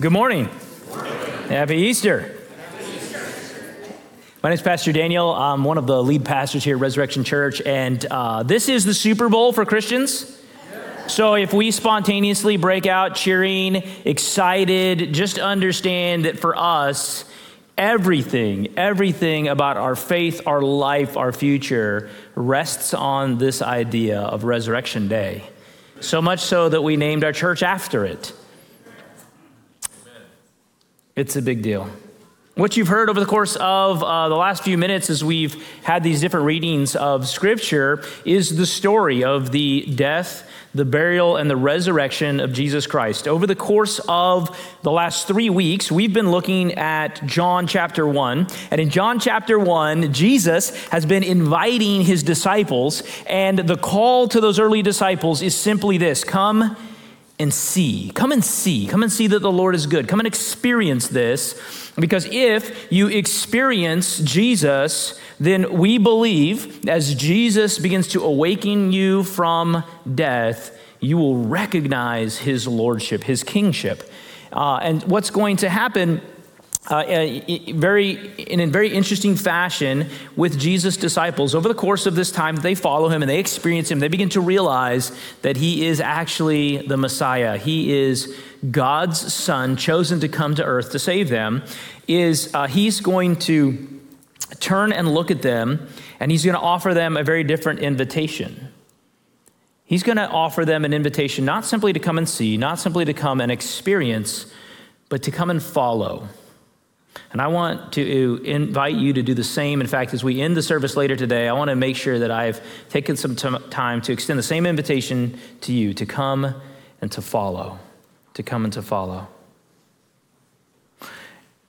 Good morning. Happy Easter. My name is Pastor Daniel. I'm one of the lead pastors here at Resurrection Church, and uh, this is the Super Bowl for Christians. So if we spontaneously break out cheering, excited, just understand that for us, everything, everything about our faith, our life, our future rests on this idea of Resurrection Day. So much so that we named our church after it. It's a big deal. What you've heard over the course of uh, the last few minutes as we've had these different readings of Scripture is the story of the death, the burial, and the resurrection of Jesus Christ. Over the course of the last three weeks, we've been looking at John chapter 1. And in John chapter 1, Jesus has been inviting his disciples, and the call to those early disciples is simply this come and see. Come and see. Come and see that the Lord is good. Come and experience this. Because if you experience Jesus, then we believe as Jesus begins to awaken you from death, you will recognize his lordship, his kingship. Uh, and what's going to happen uh, uh very in a very interesting fashion with Jesus' disciples. Over the course of this time they follow him and they experience him. They begin to realize that he is actually the Messiah. He is God's son chosen to come to earth to save them. Is uh, he's going to turn and look at them and he's going to offer them a very different invitation. He's going to offer them an invitation not simply to come and see not simply to come and experience but to come and follow and I want to invite you to do the same. In fact, as we end the service later today, I want to make sure that I've taken some t- time to extend the same invitation to you to come and to follow. To come and to follow.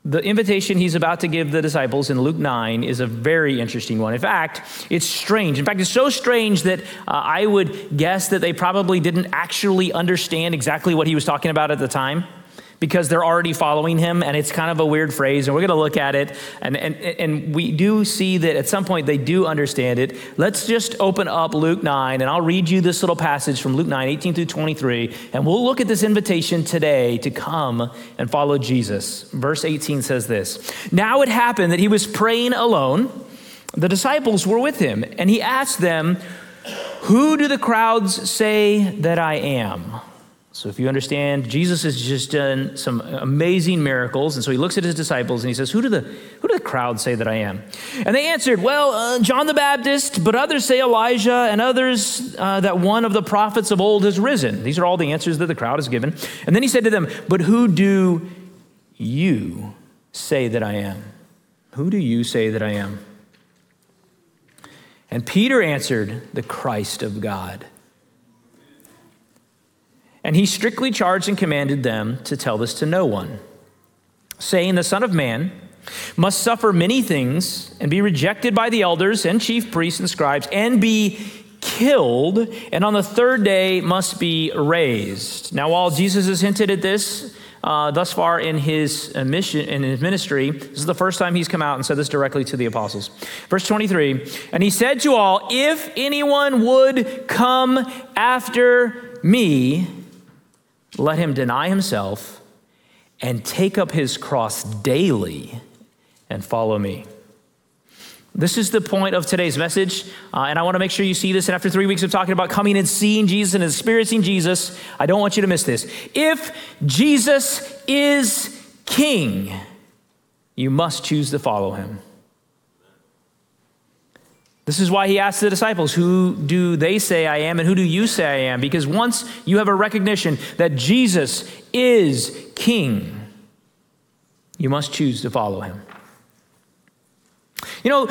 The invitation he's about to give the disciples in Luke 9 is a very interesting one. In fact, it's strange. In fact, it's so strange that uh, I would guess that they probably didn't actually understand exactly what he was talking about at the time because they're already following him, and it's kind of a weird phrase, and we're going to look at it. And, and, and we do see that at some point they do understand it. Let's just open up Luke 9, and I'll read you this little passage from Luke 9, 18 through 23, and we'll look at this invitation today to come and follow Jesus. Verse 18 says this Now it happened that he was praying alone. The disciples were with him, and he asked them, Who do the crowds say that I am? So, if you understand, Jesus has just done some amazing miracles. And so he looks at his disciples and he says, Who do the, who do the crowd say that I am? And they answered, Well, uh, John the Baptist, but others say Elijah, and others uh, that one of the prophets of old has risen. These are all the answers that the crowd has given. And then he said to them, But who do you say that I am? Who do you say that I am? And Peter answered, The Christ of God. And he strictly charged and commanded them to tell this to no one, saying, The Son of Man must suffer many things and be rejected by the elders and chief priests and scribes and be killed, and on the third day must be raised. Now, while Jesus has hinted at this, uh, thus far in his uh, mission in his ministry this is the first time he's come out and said this directly to the apostles verse 23 and he said to all if anyone would come after me let him deny himself and take up his cross daily and follow me. This is the point of today's message, uh, and I want to make sure you see this. And after three weeks of talking about coming and seeing Jesus and experiencing Jesus, I don't want you to miss this. If Jesus is king, you must choose to follow him. This is why he asked the disciples, Who do they say I am, and who do you say I am? Because once you have a recognition that Jesus is King, you must choose to follow him. You know,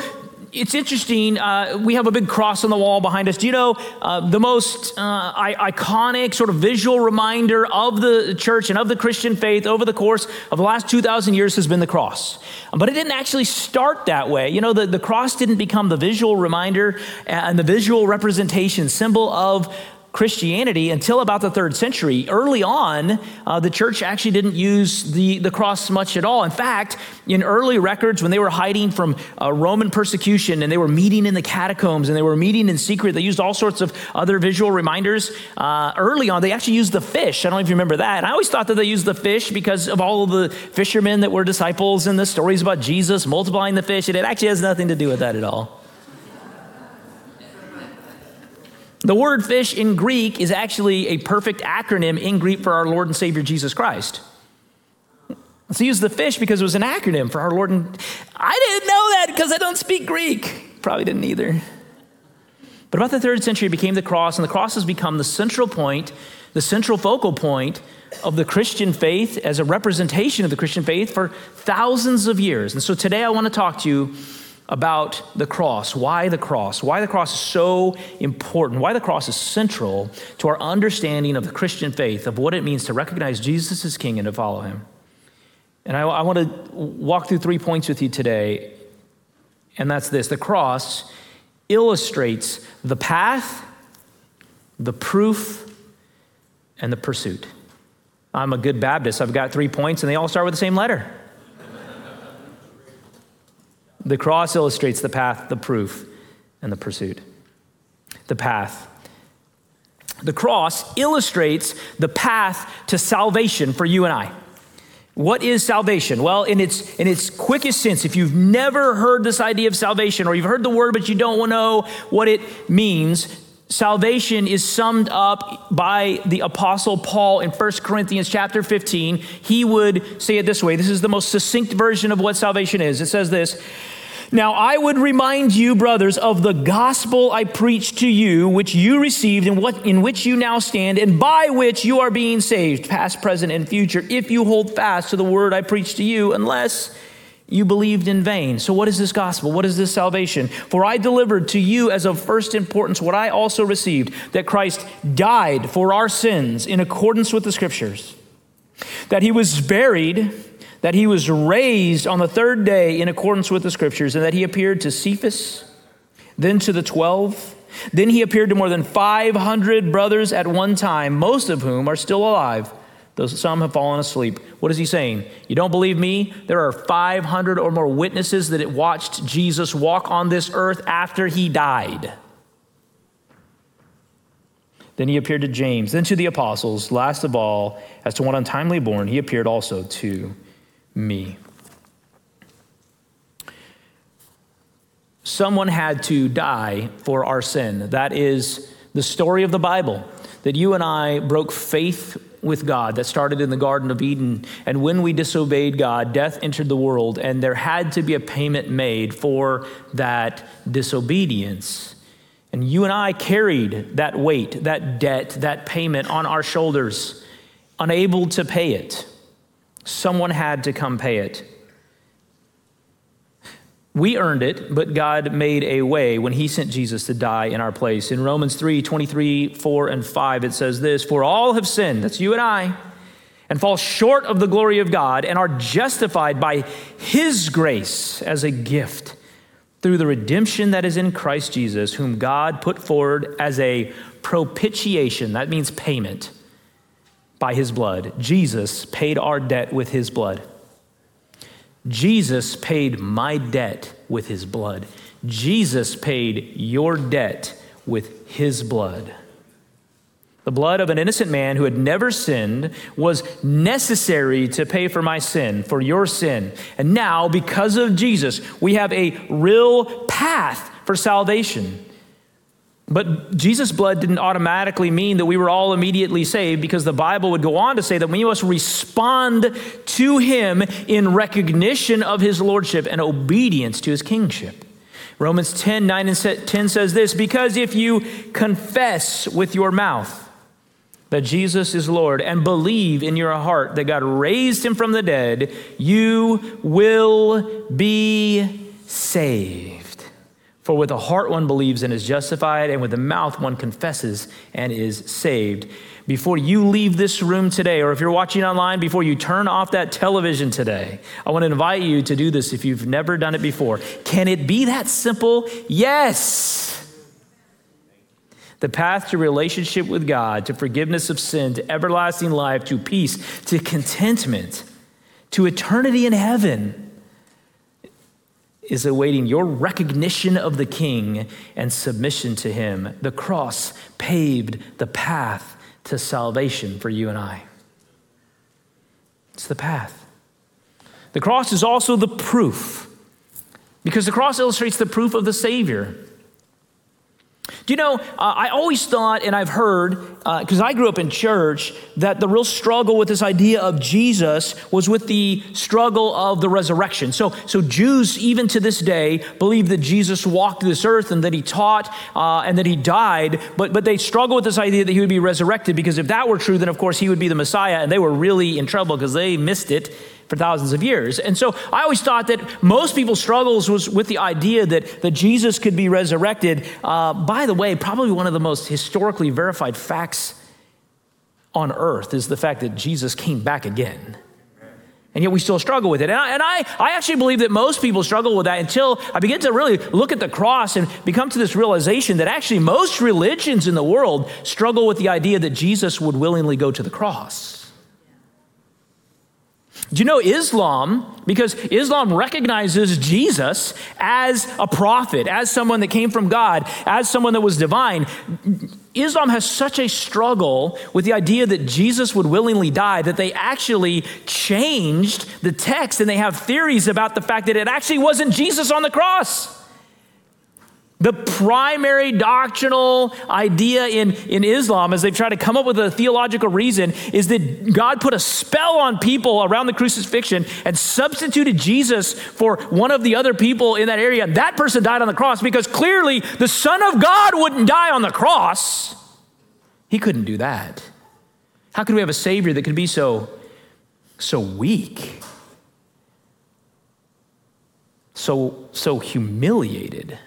it's interesting. Uh, we have a big cross on the wall behind us. Do you know uh, the most uh, I- iconic sort of visual reminder of the church and of the Christian faith over the course of the last 2,000 years has been the cross? But it didn't actually start that way. You know, the, the cross didn't become the visual reminder and the visual representation, symbol of Christianity until about the third century. Early on, uh, the church actually didn't use the, the cross much at all. In fact, in early records, when they were hiding from uh, Roman persecution and they were meeting in the catacombs and they were meeting in secret, they used all sorts of other visual reminders. Uh, early on, they actually used the fish. I don't know if you remember that. And I always thought that they used the fish because of all of the fishermen that were disciples and the stories about Jesus multiplying the fish. And it actually has nothing to do with that at all. The word fish in Greek is actually a perfect acronym in Greek for our Lord and Savior Jesus Christ. Let's use the fish because it was an acronym for our Lord and I didn't know that because I don't speak Greek. Probably didn't either. But about the third century, it became the cross, and the cross has become the central point, the central focal point of the Christian faith as a representation of the Christian faith for thousands of years. And so today I want to talk to you about the cross. Why the cross? Why the cross is so important? Why the cross is central to our understanding of the Christian faith, of what it means to recognize Jesus as King and to follow him. And I, I want to walk through three points with you today, and that's this the cross illustrates the path, the proof, and the pursuit. I'm a good Baptist. I've got three points, and they all start with the same letter. The cross illustrates the path, the proof, and the pursuit. The path. The cross illustrates the path to salvation for you and I. What is salvation? Well, in its, in its quickest sense, if you've never heard this idea of salvation or you've heard the word but you don't know what it means, salvation is summed up by the apostle Paul in 1 Corinthians chapter 15. He would say it this way. This is the most succinct version of what salvation is. It says this, now, I would remind you, brothers, of the gospel I preached to you, which you received and what, in which you now stand, and by which you are being saved, past, present, and future, if you hold fast to the word I preached to you, unless you believed in vain. So, what is this gospel? What is this salvation? For I delivered to you as of first importance what I also received that Christ died for our sins in accordance with the scriptures, that he was buried that he was raised on the third day in accordance with the scriptures, and that he appeared to Cephas, then to the twelve. Then he appeared to more than 500 brothers at one time, most of whom are still alive, though some have fallen asleep. What is he saying? You don't believe me? There are 500 or more witnesses that watched Jesus walk on this earth after he died. Then he appeared to James, then to the apostles. Last of all, as to one untimely born, he appeared also to me. Someone had to die for our sin. That is the story of the Bible that you and I broke faith with God that started in the Garden of Eden. And when we disobeyed God, death entered the world, and there had to be a payment made for that disobedience. And you and I carried that weight, that debt, that payment on our shoulders, unable to pay it. Someone had to come pay it. We earned it, but God made a way when He sent Jesus to die in our place. In Romans 3 23, 4, and 5, it says this For all have sinned, that's you and I, and fall short of the glory of God, and are justified by His grace as a gift through the redemption that is in Christ Jesus, whom God put forward as a propitiation. That means payment by his blood. Jesus paid our debt with his blood. Jesus paid my debt with his blood. Jesus paid your debt with his blood. The blood of an innocent man who had never sinned was necessary to pay for my sin, for your sin. And now, because of Jesus, we have a real path for salvation. But Jesus' blood didn't automatically mean that we were all immediately saved because the Bible would go on to say that we must respond to him in recognition of his lordship and obedience to his kingship. Romans 10 9 and 10 says this because if you confess with your mouth that Jesus is Lord and believe in your heart that God raised him from the dead, you will be saved. For with the heart one believes and is justified, and with the mouth one confesses and is saved. Before you leave this room today, or if you're watching online, before you turn off that television today, I want to invite you to do this if you've never done it before. Can it be that simple? Yes. the path to relationship with God, to forgiveness of sin, to everlasting life, to peace, to contentment, to eternity in heaven is awaiting your recognition of the King and submission to Him. The cross paved the path to salvation for you and I. It's the path. The cross is also the proof, because the cross illustrates the proof of the Savior. Do you know, uh, I always thought, and I've heard, because uh, I grew up in church, that the real struggle with this idea of Jesus was with the struggle of the resurrection. So, so Jews, even to this day, believe that Jesus walked this earth and that he taught uh, and that he died, but, but they struggle with this idea that he would be resurrected, because if that were true, then of course he would be the Messiah, and they were really in trouble because they missed it for thousands of years. And so I always thought that most people's struggles was with the idea that, that Jesus could be resurrected. Uh, by the way, probably one of the most historically verified facts on earth is the fact that Jesus came back again. And yet we still struggle with it. And, I, and I, I actually believe that most people struggle with that until I begin to really look at the cross and become to this realization that actually most religions in the world struggle with the idea that Jesus would willingly go to the cross. Do you know Islam? Because Islam recognizes Jesus as a prophet, as someone that came from God, as someone that was divine. Islam has such a struggle with the idea that Jesus would willingly die that they actually changed the text and they have theories about the fact that it actually wasn't Jesus on the cross. The primary doctrinal idea in, in Islam, as they've tried to come up with a theological reason, is that God put a spell on people around the crucifixion and substituted Jesus for one of the other people in that area. That person died on the cross because clearly the Son of God wouldn't die on the cross. He couldn't do that. How could we have a Savior that could be so, so weak? So, so humiliated?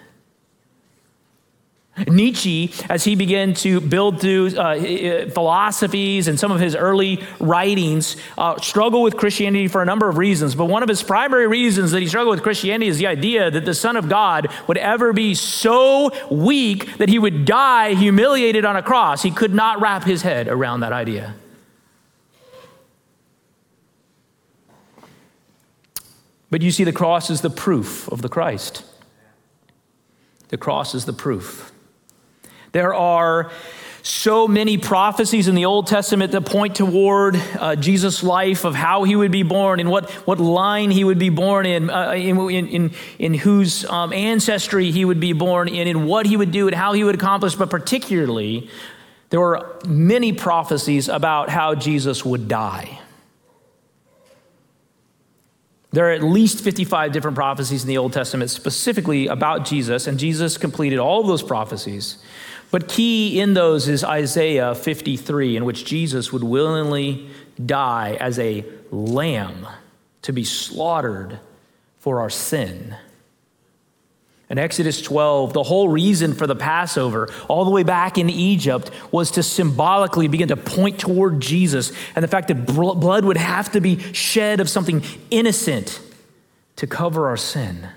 Nietzsche, as he began to build through uh, philosophies and some of his early writings, uh, struggled with Christianity for a number of reasons. But one of his primary reasons that he struggled with Christianity is the idea that the Son of God would ever be so weak that he would die humiliated on a cross. He could not wrap his head around that idea. But you see, the cross is the proof of the Christ. The cross is the proof. There are so many prophecies in the Old Testament that point toward uh, Jesus' life of how he would be born and what, what line he would be born in, uh, in, in, in, whose um, ancestry he would be born in, and what he would do and how he would accomplish. But particularly, there were many prophecies about how Jesus would die. There are at least 55 different prophecies in the Old Testament specifically about Jesus, and Jesus completed all of those prophecies. But key in those is Isaiah 53, in which Jesus would willingly die as a lamb to be slaughtered for our sin. In Exodus 12, the whole reason for the Passover, all the way back in Egypt, was to symbolically begin to point toward Jesus and the fact that blood would have to be shed of something innocent to cover our sin.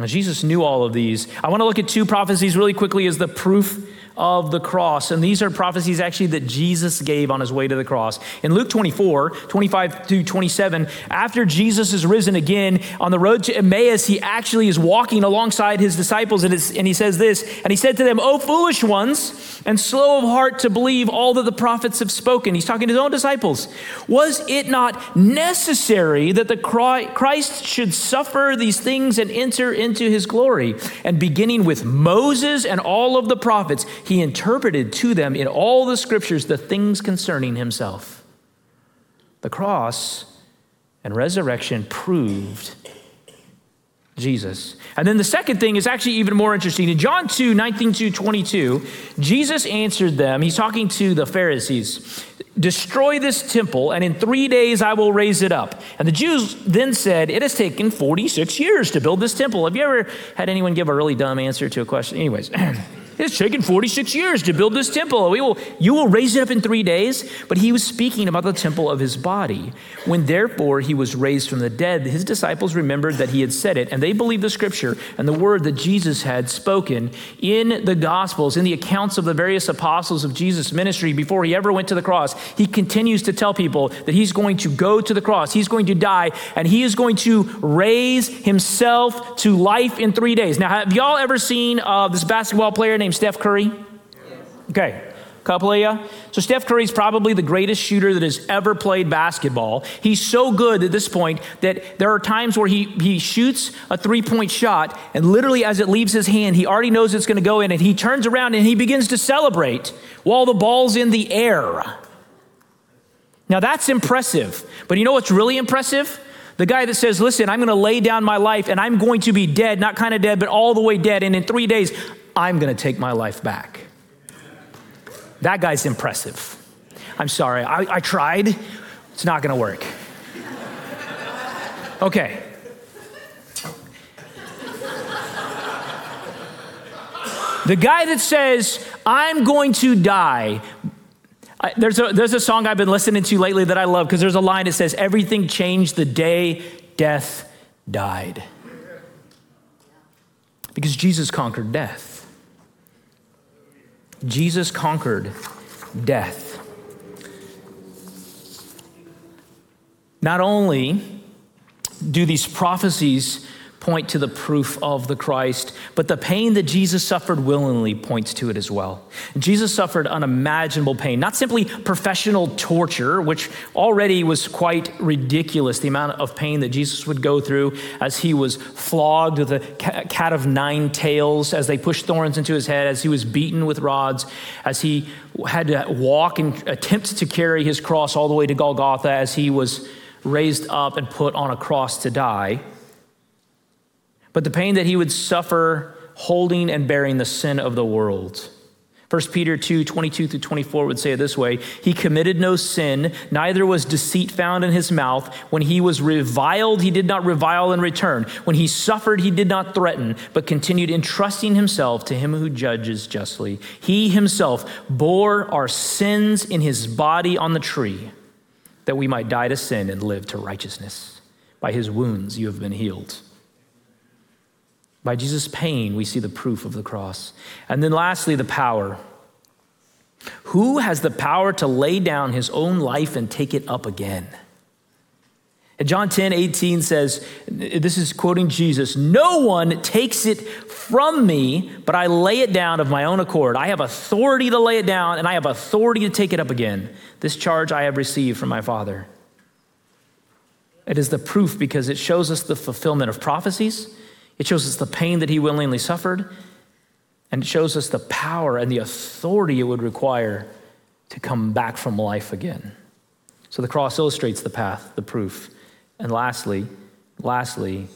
Now, Jesus knew all of these. I want to look at two prophecies really quickly as the proof of the cross. And these are prophecies actually that Jesus gave on his way to the cross. In Luke 24, 25 to 27, after Jesus is risen again on the road to Emmaus, he actually is walking alongside his disciples and, and he says this, and he said to them, O foolish ones, and slow of heart to believe all that the prophets have spoken. He's talking to his own disciples. Was it not necessary that the Christ should suffer these things and enter into his glory? And beginning with Moses and all of the prophets, he interpreted to them in all the scriptures the things concerning himself. The cross and resurrection proved Jesus. And then the second thing is actually even more interesting. In John 2, 19 to 22, Jesus answered them. He's talking to the Pharisees Destroy this temple, and in three days I will raise it up. And the Jews then said, It has taken 46 years to build this temple. Have you ever had anyone give a really dumb answer to a question? Anyways. It's taken 46 years to build this temple. We will, you will raise it up in three days. But he was speaking about the temple of his body. When therefore he was raised from the dead, his disciples remembered that he had said it, and they believed the scripture and the word that Jesus had spoken in the Gospels, in the accounts of the various apostles of Jesus' ministry before he ever went to the cross. He continues to tell people that he's going to go to the cross, he's going to die, and he is going to raise himself to life in three days. Now, have y'all ever seen uh, this basketball player named Steph Curry? Okay. A couple of you. So, Steph Curry's probably the greatest shooter that has ever played basketball. He's so good at this point that there are times where he, he shoots a three point shot, and literally as it leaves his hand, he already knows it's going to go in, and he turns around and he begins to celebrate while the ball's in the air. Now, that's impressive. But you know what's really impressive? The guy that says, Listen, I'm going to lay down my life and I'm going to be dead, not kind of dead, but all the way dead. And in three days, I'm going to take my life back. That guy's impressive. I'm sorry, I, I tried. It's not going to work. Okay. The guy that says, I'm going to die, I, there's, a, there's a song I've been listening to lately that I love because there's a line that says, Everything changed the day death died. Because Jesus conquered death. Jesus conquered death. Not only do these prophecies point to the proof of the Christ, but the pain that Jesus suffered willingly points to it as well. Jesus suffered unimaginable pain, not simply professional torture, which already was quite ridiculous, the amount of pain that Jesus would go through as he was flogged with a cat of nine tails, as they pushed thorns into his head, as he was beaten with rods, as he had to walk and attempt to carry his cross all the way to Golgotha, as he was raised up and put on a cross to die but the pain that he would suffer holding and bearing the sin of the world. 1 Peter 2 22 through 24 would say it this way He committed no sin, neither was deceit found in his mouth. When he was reviled, he did not revile in return. When he suffered, he did not threaten, but continued entrusting himself to him who judges justly. He himself bore our sins in his body on the tree, that we might die to sin and live to righteousness. By his wounds you have been healed. By Jesus' pain, we see the proof of the cross. And then lastly, the power. Who has the power to lay down his own life and take it up again? And John 10, 18 says, this is quoting Jesus, no one takes it from me, but I lay it down of my own accord. I have authority to lay it down, and I have authority to take it up again. This charge I have received from my Father. It is the proof because it shows us the fulfillment of prophecies it shows us the pain that he willingly suffered, and it shows us the power and the authority it would require to come back from life again. So the cross illustrates the path, the proof. And lastly, lastly,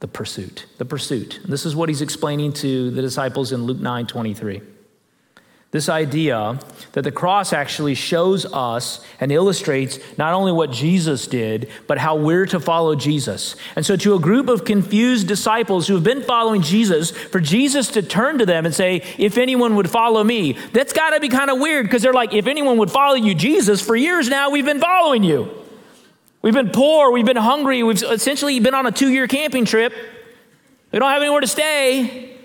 the pursuit. The pursuit. And this is what he's explaining to the disciples in Luke 9 23. This idea that the cross actually shows us and illustrates not only what Jesus did, but how we're to follow Jesus. And so, to a group of confused disciples who have been following Jesus, for Jesus to turn to them and say, If anyone would follow me, that's got to be kind of weird because they're like, If anyone would follow you, Jesus, for years now we've been following you. We've been poor, we've been hungry, we've essentially been on a two year camping trip. We don't have anywhere to stay.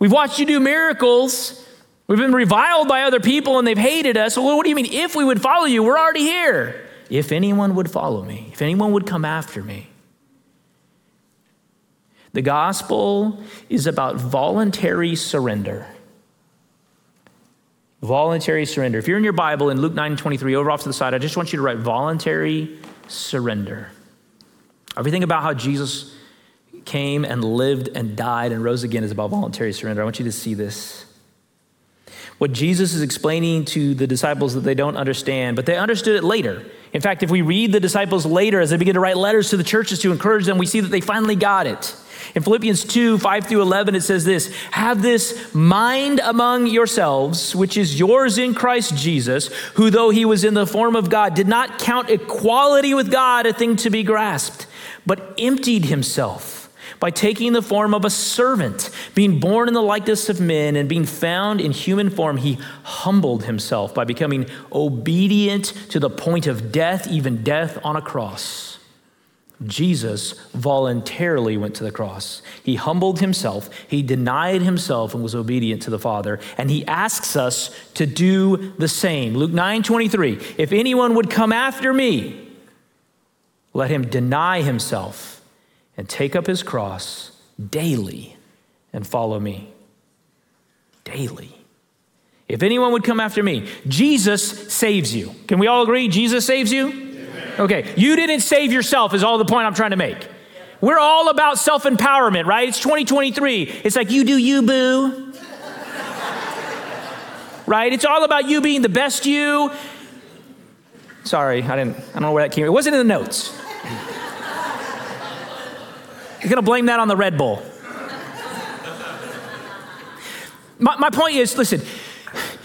We've watched you do miracles. We've been reviled by other people and they've hated us. Well, what do you mean? If we would follow you, we're already here. If anyone would follow me, if anyone would come after me. The gospel is about voluntary surrender. Voluntary surrender. If you're in your Bible in Luke 9 23, over off to the side, I just want you to write voluntary surrender. Everything about how Jesus came and lived and died and rose again is about voluntary surrender. I want you to see this what Jesus is explaining to the disciples that they don't understand, but they understood it later. In fact, if we read the disciples later as they begin to write letters to the churches to encourage them, we see that they finally got it. In Philippians 2 5 through 11, it says this Have this mind among yourselves, which is yours in Christ Jesus, who, though he was in the form of God, did not count equality with God a thing to be grasped, but emptied himself by taking the form of a servant, being born in the likeness of men, and being found in human form, he humbled himself by becoming obedient to the point of death, even death on a cross. Jesus voluntarily went to the cross. He humbled himself, he denied himself and was obedient to the Father, and he asks us to do the same. Luke 9:23. If anyone would come after me, let him deny himself and take up his cross daily and follow me. Daily. If anyone would come after me, Jesus saves you. Can we all agree Jesus saves you? Okay, you didn't save yourself, is all the point I'm trying to make. We're all about self empowerment, right? It's 2023. It's like you do you, boo. right? It's all about you being the best you. Sorry, I didn't, I don't know where that came. It wasn't in the notes. You're gonna blame that on the Red Bull. My, my point is listen,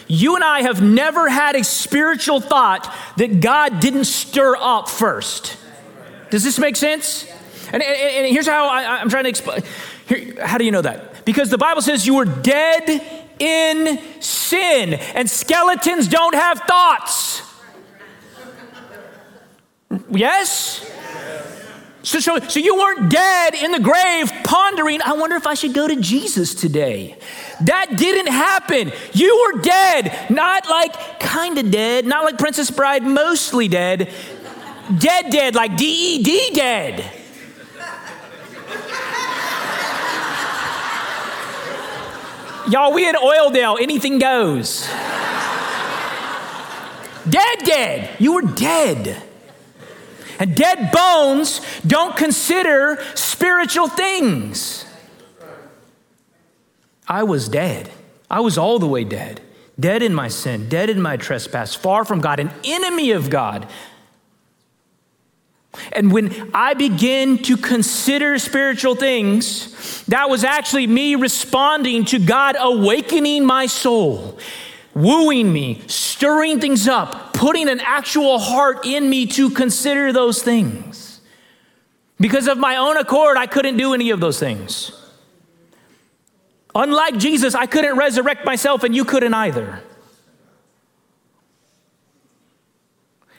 you and I have never had a spiritual thought that God didn't stir up first. Does this make sense? And, and, and here's how I, am trying to explain. How do you know that? Because the Bible says you were dead in sin, and skeletons don't have thoughts. Yes? So, so, so you weren't dead in the grave pondering, I wonder if I should go to Jesus today. That didn't happen. You were dead, not like kind of dead, not like Princess Bride, mostly dead. Dead, dead, like D E D dead. Y'all, we in Oildale, anything goes. dead, dead. You were dead. And dead bones don't consider spiritual things. I was dead. I was all the way dead. Dead in my sin, dead in my trespass, far from God, an enemy of God. And when I begin to consider spiritual things, that was actually me responding to God awakening my soul, wooing me, stirring things up, putting an actual heart in me to consider those things. Because of my own accord, I couldn't do any of those things. Unlike Jesus, I couldn't resurrect myself, and you couldn't either.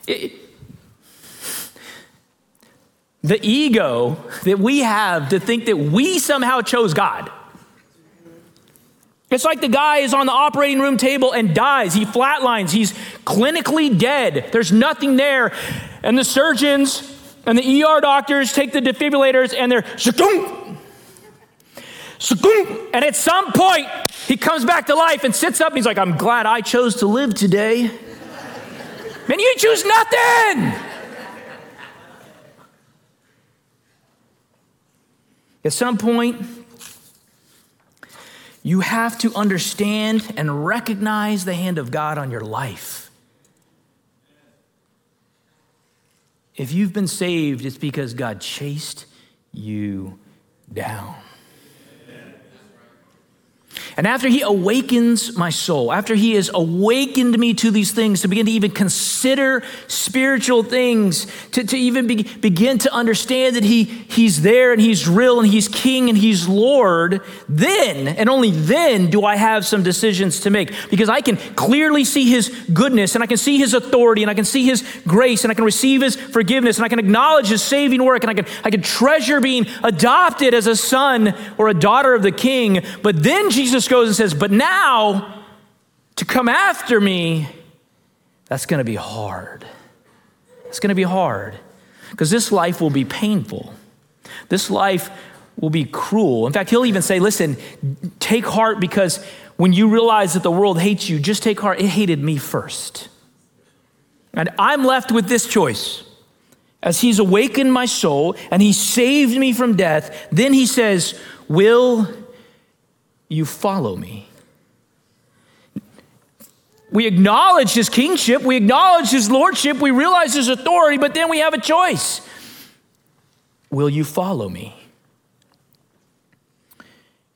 It, the ego that we have to think that we somehow chose God it's like the guy is on the operating room table and dies. He flatlines. He's clinically dead. There's nothing there. And the surgeons and the ER doctors take the defibrillators and they're shakung, shakung. And at some point, he comes back to life and sits up and he's like, I'm glad I chose to live today. Man, you choose nothing. At some point, you have to understand and recognize the hand of God on your life. If you've been saved, it's because God chased you down. And after he awakens my soul, after he has awakened me to these things, to begin to even consider spiritual things, to, to even be, begin to understand that he, he's there and he's real and he's king and he's Lord, then and only then do I have some decisions to make. Because I can clearly see his goodness and I can see his authority and I can see his grace and I can receive his forgiveness and I can acknowledge his saving work and I can, I can treasure being adopted as a son or a daughter of the king. But then Jesus goes and says, But now, to come after me, that's going to be hard. It's going to be hard because this life will be painful. This life will be cruel. In fact, he'll even say, Listen, take heart because when you realize that the world hates you, just take heart. It hated me first. And I'm left with this choice. As he's awakened my soul and he saved me from death, then he says, Will you follow me. We acknowledge his kingship, we acknowledge his lordship, we realize his authority, but then we have a choice. Will you follow me?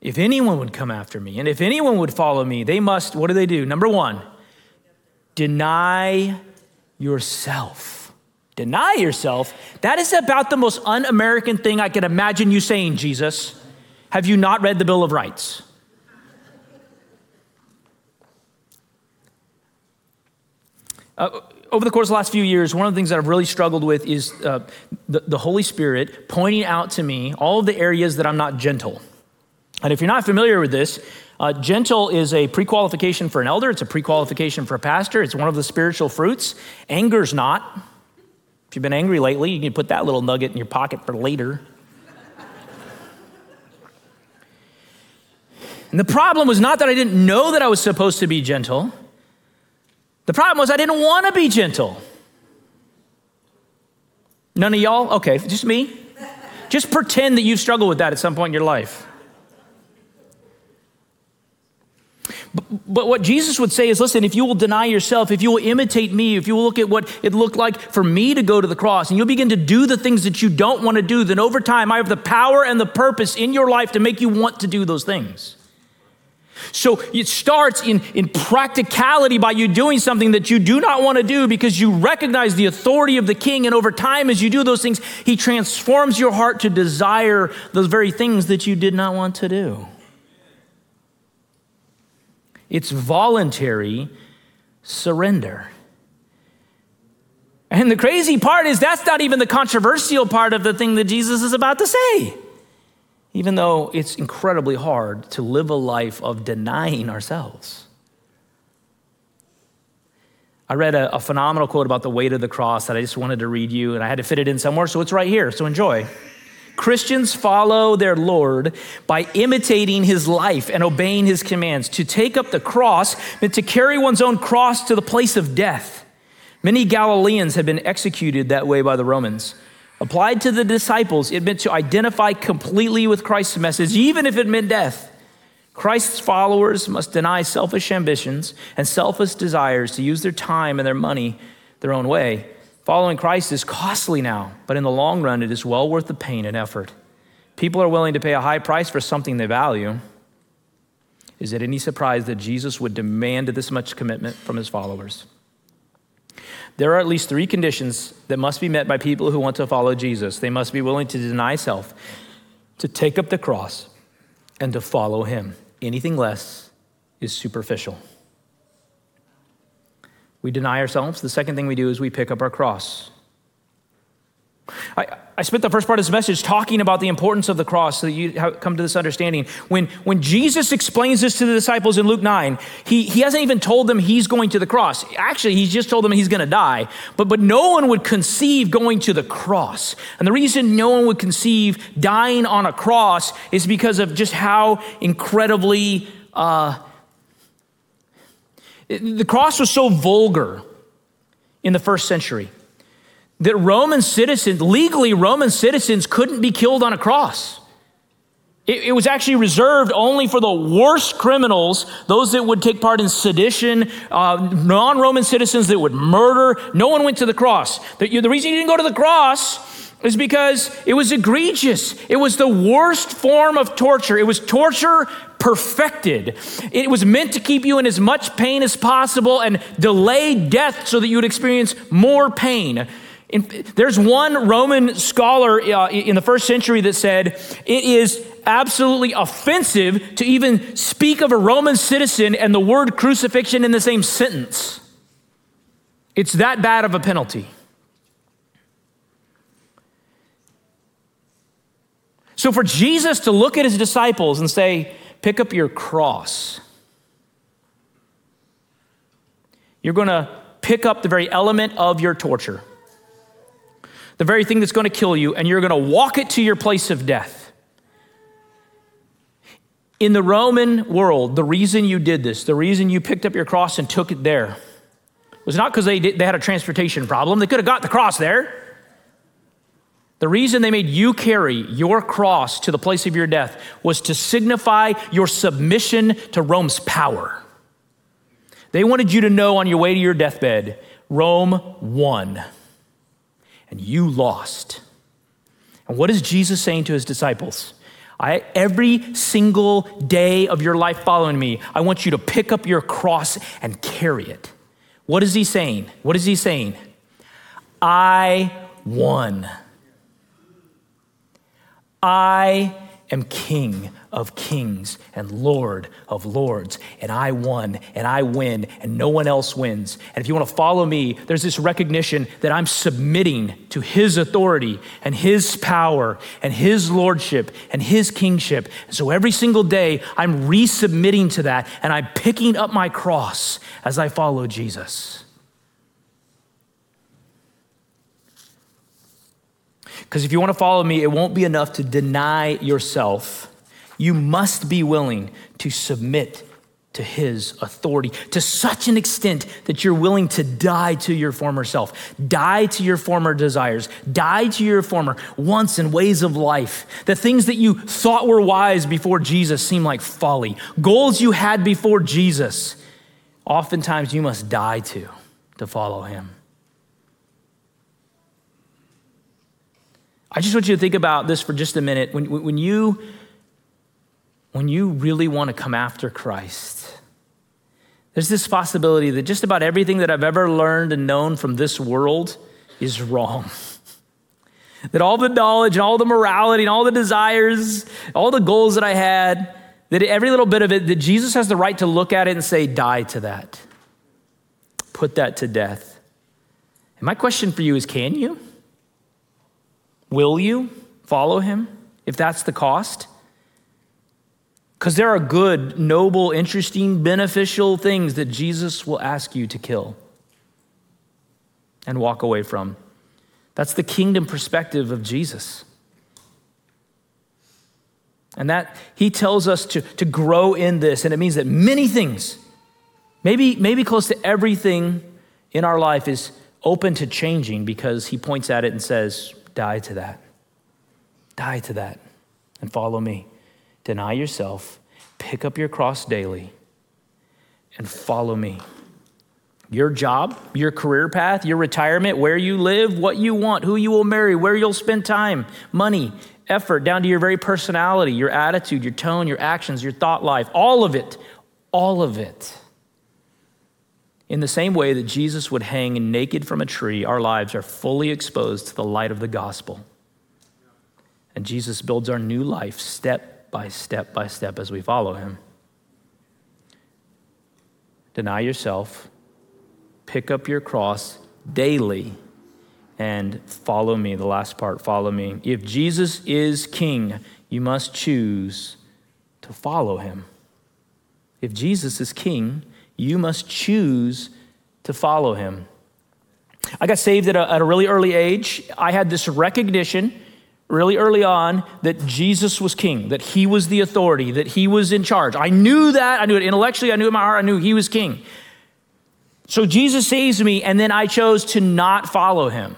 If anyone would come after me, and if anyone would follow me, they must, what do they do? Number one, deny yourself. Deny yourself. That is about the most un American thing I can imagine you saying, Jesus. Have you not read the Bill of Rights? Uh, over the course of the last few years, one of the things that I've really struggled with is uh, the, the Holy Spirit pointing out to me all of the areas that I'm not gentle. And if you're not familiar with this, uh, gentle is a pre qualification for an elder, it's a pre qualification for a pastor, it's one of the spiritual fruits. Anger's not. If you've been angry lately, you can put that little nugget in your pocket for later. and the problem was not that I didn't know that I was supposed to be gentle, the problem was I didn't want to be gentle. None of y'all? Okay, just me. Just pretend that you've struggled with that at some point in your life. But what Jesus would say is listen, if you will deny yourself, if you will imitate me, if you will look at what it looked like for me to go to the cross, and you'll begin to do the things that you don't want to do, then over time, I have the power and the purpose in your life to make you want to do those things. So it starts in, in practicality by you doing something that you do not want to do because you recognize the authority of the king. And over time, as you do those things, he transforms your heart to desire those very things that you did not want to do. It's voluntary surrender. And the crazy part is that's not even the controversial part of the thing that Jesus is about to say. Even though it's incredibly hard to live a life of denying ourselves. I read a, a, phenomenal quote about the weight of the cross that I just wanted to read you, and I had to fit it in somewhere, so it's right here. So enjoy. Christians follow their Lord by imitating his life and obeying his commands. To take up the cross meant to carry one's own cross to the place of death. Many Galileans had been executed that way by the Romans. Applied to the disciples, it meant to identify completely with Christ's message, even if it meant death. Christ's followers must deny selfish ambitions and selfish desires to use their time and their money their own way. Following Christ is costly now, but in the long run, it is well worth the pain and effort. People are willing to pay a high price for something they value. Is it any surprise that Jesus would demand this much commitment from his followers? There are at least three conditions that must be met by people who want to follow Jesus. They must be willing to deny self, to take up the cross, and to follow him. Anything less is superficial. We deny ourselves. The second thing we do is we pick up our cross. I, I spent the first part of this message talking about the importance of the cross so that you come to this understanding. When, when Jesus explains this to the disciples in Luke 9, he, he hasn't even told them he's going to the cross. Actually, he's just told them he's going to die. But, but no one would conceive going to the cross. And the reason no one would conceive dying on a cross is because of just how incredibly uh, the cross was so vulgar in the first century that Roman citizens, legally, Roman citizens couldn't be killed on a cross. It, it, was actually reserved only for the worst criminals, those that would take part in sedition, uh, non Roman citizens that would murder. No one went to the cross. The, the reason you didn't go to the cross is because it was egregious. It was the worst form of torture. It was torture perfected. It was meant to keep you in as much pain as possible and delay death so that you would experience more pain. In, there's one Roman scholar uh, in the first century that said it is absolutely offensive to even speak of a Roman citizen and the word crucifixion in the same sentence. It's that bad of a penalty. So, for Jesus to look at his disciples and say, Pick up your cross, you're going to pick up the very element of your torture, the very thing that's going to kill you, and you're going to walk it to your place of death. In the Roman world, the reason you did this, the reason you picked up your cross and took it there, was not because they, they had a transportation problem. They could have got the cross there. The reason they made you carry your cross to the place of your death was to signify your submission to Rome's power. They wanted you to know on your way to your deathbed Rome won and you lost. And what is Jesus saying to his disciples? I, every single day of your life following me, I want you to pick up your cross and carry it. What is he saying? What is he saying? I won. I am king of kings and lord of lords, and I won and I win, and no one else wins. And if you want to follow me, there's this recognition that I'm submitting to his authority and his power and his lordship and his kingship. And So every single day, I'm resubmitting to that, and I'm picking up my cross as I follow Jesus. Because if you want to follow me, it won't be enough to deny yourself. You must be willing to submit to his authority to such an extent that you're willing to die to your former self, die to your former desires, die to your former wants and ways of life. The things that you thought were wise before Jesus seem like folly. Goals you had before Jesus, oftentimes you must die to to follow him. I just want you to think about this for just a minute. When, when, you, when you really want to come after Christ, there's this possibility that just about everything that I've ever learned and known from this world is wrong. that all the knowledge and all the morality and all the desires, all the goals that I had, that every little bit of it, that Jesus has the right to look at it and say, die to that. Put that to death. And my question for you is can you? Will you follow him if that's the cost? Because there are good, noble, interesting, beneficial things that Jesus will ask you to kill and walk away from. That's the kingdom perspective of Jesus. And that he tells us to, to grow in this. And it means that many things, maybe, maybe close to everything in our life, is open to changing because he points at it and says, Die to that. Die to that and follow me. Deny yourself, pick up your cross daily, and follow me. Your job, your career path, your retirement, where you live, what you want, who you will marry, where you'll spend time, money, effort, down to your very personality, your attitude, your tone, your actions, your thought life, all of it, all of it. In the same way that Jesus would hang naked from a tree, our lives are fully exposed to the light of the gospel. And Jesus builds our new life step by step by step as we follow him. Deny yourself, pick up your cross daily, and follow me. The last part follow me. If Jesus is king, you must choose to follow him. If Jesus is king, you must choose to follow him. I got saved at a, at a really early age. I had this recognition really early on that Jesus was king, that he was the authority, that he was in charge. I knew that. I knew it intellectually. I knew it in my heart. I knew he was king. So Jesus saves me, and then I chose to not follow him.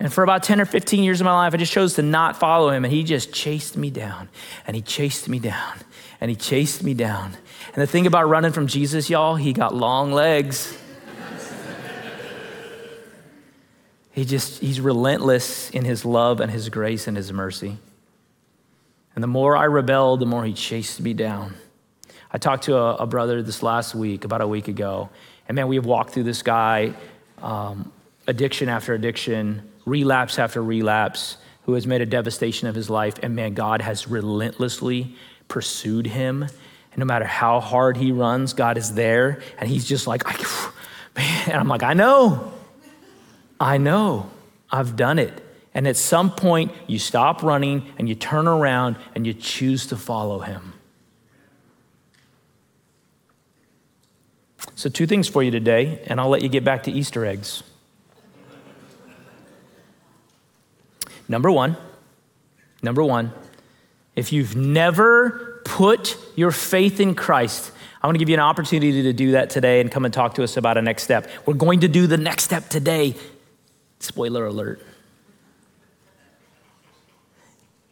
And for about 10 or 15 years of my life, I just chose to not follow him. And he just chased me down, and he chased me down, and he chased me down. And the thing about running from Jesus, y'all, he got long legs. He just, he's relentless in his love and his grace and his mercy. And the more I rebelled, the more he chased me down. I talked to a, a brother this last week, about a week ago, and man, we have walked through this guy, um, addiction after addiction, relapse after relapse, who has made a devastation of his life. And man, God has relentlessly pursued him. And no matter how hard he runs, God is there. And he's just like, man, and I'm like, I know. I know I've done it. And at some point, you stop running and you turn around and you choose to follow him. So, two things for you today, and I'll let you get back to Easter eggs. Number one, number one, if you've never put your faith in Christ, I want to give you an opportunity to do that today and come and talk to us about a next step. We're going to do the next step today Spoiler alert.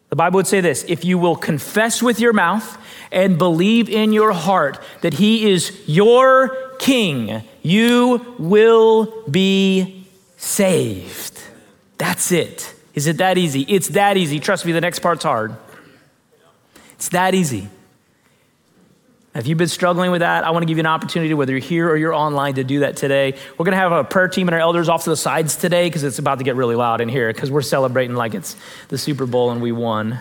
The Bible would say this if you will confess with your mouth and believe in your heart that He is your King, you will be saved. That's it. Is it that easy? It's that easy. Trust me, the next part's hard. It's that easy. If you've been struggling with that, I want to give you an opportunity, whether you're here or you're online, to do that today. We're going to have a prayer team and our elders off to the sides today because it's about to get really loud in here because we're celebrating like it's the Super Bowl and we won.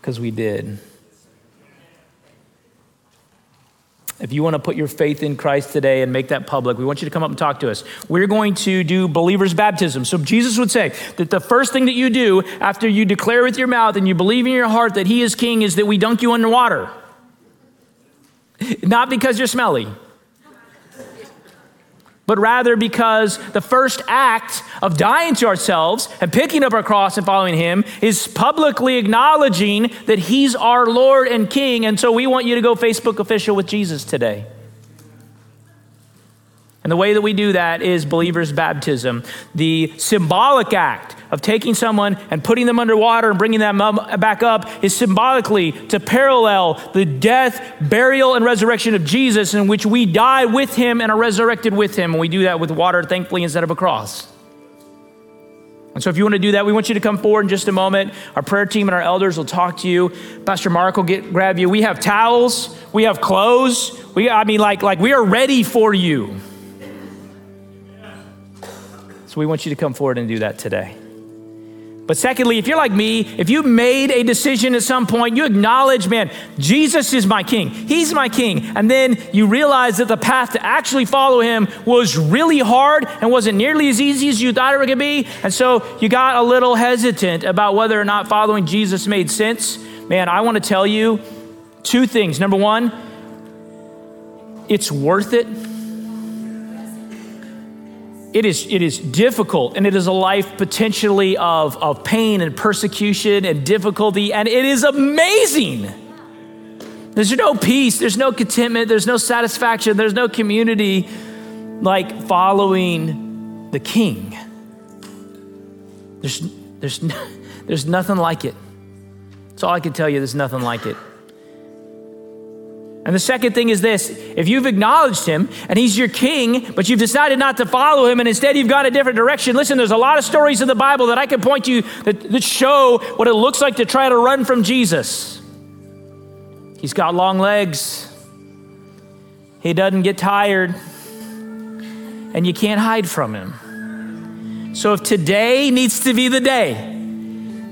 Because we did. If you want to put your faith in Christ today and make that public, we want you to come up and talk to us. We're going to do believer's baptism. So Jesus would say that the first thing that you do after you declare with your mouth and you believe in your heart that He is King is that we dunk you underwater. Not because you're smelly, but rather because the first act of dying to ourselves and picking up our cross and following Him is publicly acknowledging that He's our Lord and King. And so we want you to go Facebook official with Jesus today. And the way that we do that is believer's baptism, the symbolic act of taking someone and putting them underwater and bringing them back up is symbolically to parallel the death, burial, and resurrection of Jesus, in which we die with him and are resurrected with him. And we do that with water, thankfully, instead of a cross. And so, if you want to do that, we want you to come forward in just a moment. Our prayer team and our elders will talk to you. Pastor Mark will get grab you. We have towels, we have clothes. We, I mean, like, like we are ready for you. So we want you to come forward and do that today. But secondly, if you're like me, if you made a decision at some point, you acknowledge, man, Jesus is my king. He's my king. And then you realize that the path to actually follow him was really hard and wasn't nearly as easy as you thought it to be. And so you got a little hesitant about whether or not following Jesus made sense. Man, I want to tell you two things. Number one, it's worth it it is, it is difficult and it is a life potentially of, of pain and persecution and difficulty, and it is amazing. There's no peace, there's no contentment, there's no satisfaction, there's no community like following the king. There's, there's, there's nothing like it. That's all I can tell you, there's nothing like it. And the second thing is this if you've acknowledged him and he's your king, but you've decided not to follow him and instead you've gone a different direction, listen, there's a lot of stories in the Bible that I can point to that, that show what it looks like to try to run from Jesus. He's got long legs, he doesn't get tired, and you can't hide from him. So if today needs to be the day,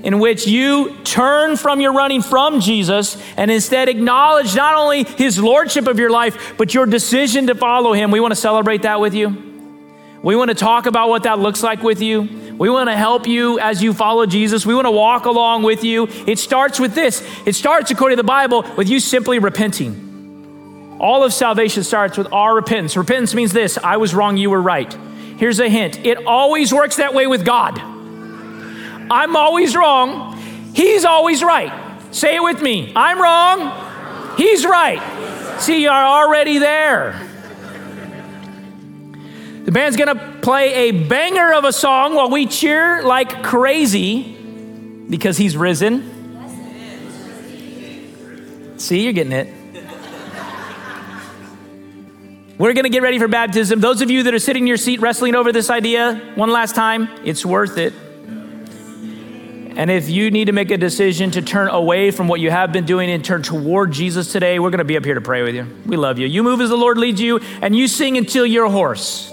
in which you turn from your running from Jesus and instead acknowledge not only his lordship of your life, but your decision to follow him. We want to celebrate that with you. We want to talk about what that looks like with you. We want to help you as you follow Jesus. We want to walk along with you. It starts with this it starts, according to the Bible, with you simply repenting. All of salvation starts with our repentance. Repentance means this I was wrong, you were right. Here's a hint it always works that way with God. I'm always wrong. He's always right. Say it with me. I'm wrong. He's right. See, you're already there. The band's going to play a banger of a song while we cheer like crazy because he's risen. See, you're getting it. We're going to get ready for baptism. Those of you that are sitting in your seat wrestling over this idea, one last time, it's worth it. And if you need to make a decision to turn away from what you have been doing and turn toward Jesus today, we're going to be up here to pray with you. We love you. You move as the Lord leads you, and you sing until you're hoarse.